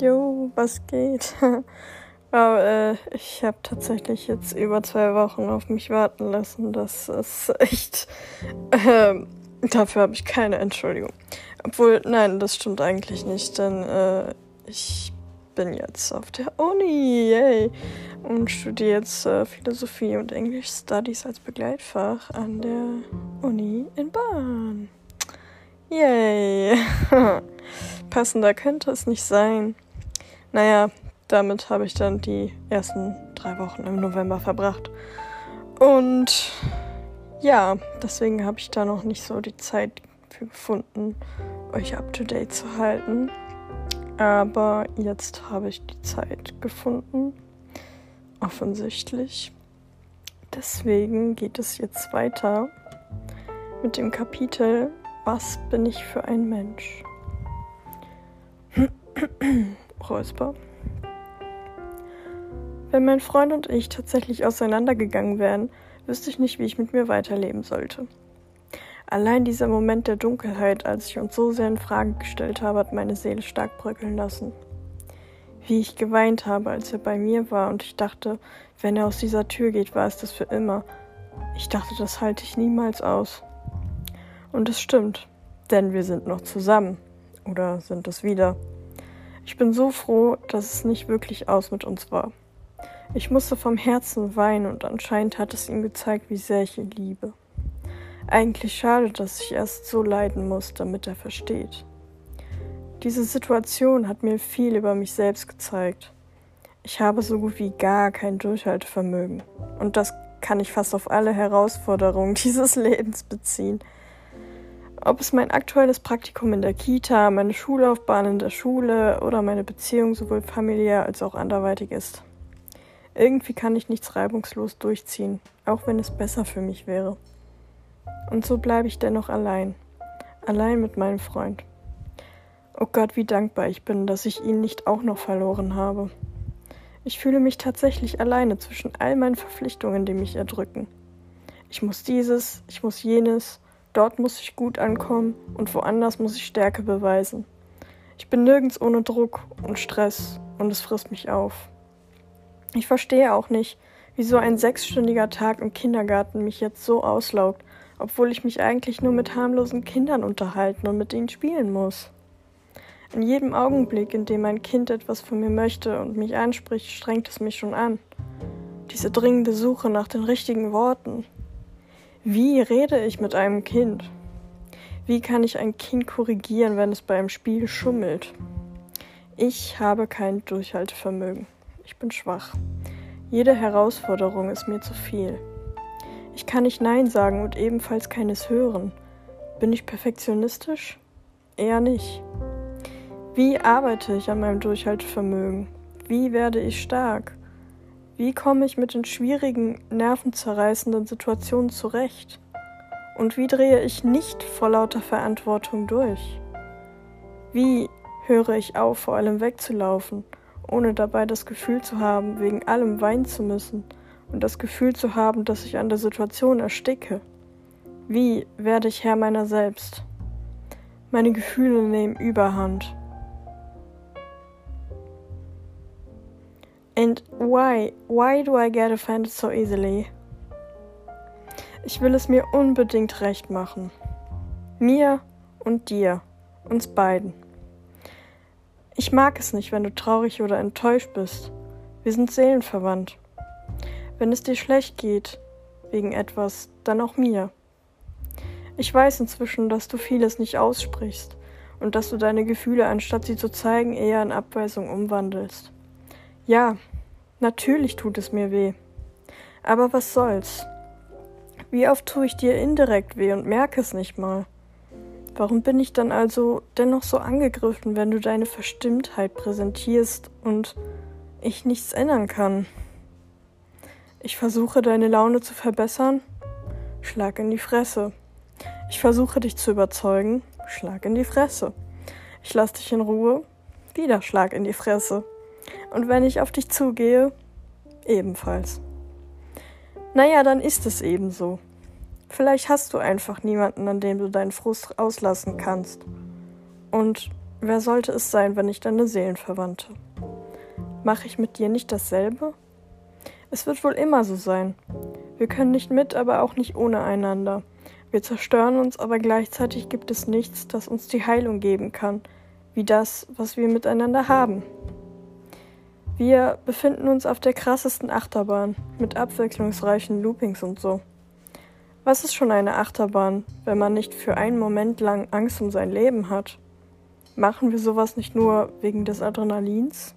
Jo, was geht? Aber äh, ich habe tatsächlich jetzt über zwei Wochen auf mich warten lassen. Das ist echt. Äh, dafür habe ich keine Entschuldigung. Obwohl, nein, das stimmt eigentlich nicht, denn äh, ich bin jetzt auf der Uni, yay, und studiere jetzt äh, Philosophie und English Studies als Begleitfach an der Uni in Bahn. Yay. Passender könnte es nicht sein. Naja, damit habe ich dann die ersten drei Wochen im November verbracht. Und ja, deswegen habe ich da noch nicht so die Zeit für gefunden, euch up to date zu halten. Aber jetzt habe ich die Zeit gefunden. Offensichtlich. Deswegen geht es jetzt weiter mit dem Kapitel was bin ich für ein Mensch? Räusper. Wenn mein Freund und ich tatsächlich auseinandergegangen wären, wüsste ich nicht, wie ich mit mir weiterleben sollte. Allein dieser Moment der Dunkelheit, als ich uns so sehr in Frage gestellt habe, hat meine Seele stark bröckeln lassen. Wie ich geweint habe, als er bei mir war und ich dachte, wenn er aus dieser Tür geht, war es das für immer. Ich dachte, das halte ich niemals aus. Und es stimmt, denn wir sind noch zusammen. Oder sind es wieder? Ich bin so froh, dass es nicht wirklich aus mit uns war. Ich musste vom Herzen weinen und anscheinend hat es ihm gezeigt, wie sehr ich ihn liebe. Eigentlich schade, dass ich erst so leiden muss, damit er versteht. Diese Situation hat mir viel über mich selbst gezeigt. Ich habe so gut wie gar kein Durchhaltevermögen. Und das kann ich fast auf alle Herausforderungen dieses Lebens beziehen. Ob es mein aktuelles Praktikum in der Kita, meine Schullaufbahn in der Schule oder meine Beziehung sowohl familiär als auch anderweitig ist. Irgendwie kann ich nichts reibungslos durchziehen, auch wenn es besser für mich wäre. Und so bleibe ich dennoch allein. Allein mit meinem Freund. Oh Gott, wie dankbar ich bin, dass ich ihn nicht auch noch verloren habe. Ich fühle mich tatsächlich alleine zwischen all meinen Verpflichtungen, die mich erdrücken. Ich muss dieses, ich muss jenes, Dort muss ich gut ankommen und woanders muss ich Stärke beweisen. Ich bin nirgends ohne Druck und Stress und es frisst mich auf. Ich verstehe auch nicht, wieso ein sechsstündiger Tag im Kindergarten mich jetzt so auslaugt, obwohl ich mich eigentlich nur mit harmlosen Kindern unterhalten und mit ihnen spielen muss. In jedem Augenblick, in dem ein Kind etwas von mir möchte und mich anspricht, strengt es mich schon an. Diese dringende Suche nach den richtigen Worten, wie rede ich mit einem Kind? Wie kann ich ein Kind korrigieren, wenn es beim Spiel schummelt? Ich habe kein Durchhaltevermögen. Ich bin schwach. Jede Herausforderung ist mir zu viel. Ich kann nicht Nein sagen und ebenfalls keines hören. Bin ich perfektionistisch? Eher nicht. Wie arbeite ich an meinem Durchhaltevermögen? Wie werde ich stark? Wie komme ich mit den schwierigen, nervenzerreißenden Situationen zurecht? Und wie drehe ich nicht vor lauter Verantwortung durch? Wie höre ich auf, vor allem wegzulaufen, ohne dabei das Gefühl zu haben, wegen allem weinen zu müssen und das Gefühl zu haben, dass ich an der Situation ersticke? Wie werde ich Herr meiner selbst? Meine Gefühle nehmen Überhand. And why? Why do I get offended so easily? Ich will es mir unbedingt recht machen. Mir und dir, uns beiden. Ich mag es nicht, wenn du traurig oder enttäuscht bist. Wir sind seelenverwandt. Wenn es dir schlecht geht, wegen etwas, dann auch mir. Ich weiß inzwischen, dass du vieles nicht aussprichst und dass du deine Gefühle, anstatt sie zu zeigen, eher in Abweisung umwandelst. Ja, Natürlich tut es mir weh. Aber was soll's? Wie oft tue ich dir indirekt weh und merke es nicht mal? Warum bin ich dann also dennoch so angegriffen, wenn du deine Verstimmtheit präsentierst und ich nichts ändern kann? Ich versuche deine Laune zu verbessern? Schlag in die Fresse. Ich versuche dich zu überzeugen? Schlag in die Fresse. Ich lass dich in Ruhe? Wieder Schlag in die Fresse. Und wenn ich auf dich zugehe, ebenfalls. Naja, dann ist es eben so. Vielleicht hast du einfach niemanden, an dem du deinen Frust auslassen kannst. Und wer sollte es sein, wenn nicht deine Seelenverwandte? Mache ich mit dir nicht dasselbe? Es wird wohl immer so sein. Wir können nicht mit, aber auch nicht ohne einander. Wir zerstören uns, aber gleichzeitig gibt es nichts, das uns die Heilung geben kann, wie das, was wir miteinander haben. Wir befinden uns auf der krassesten Achterbahn, mit abwechslungsreichen Loopings und so. Was ist schon eine Achterbahn, wenn man nicht für einen Moment lang Angst um sein Leben hat? Machen wir sowas nicht nur wegen des Adrenalins?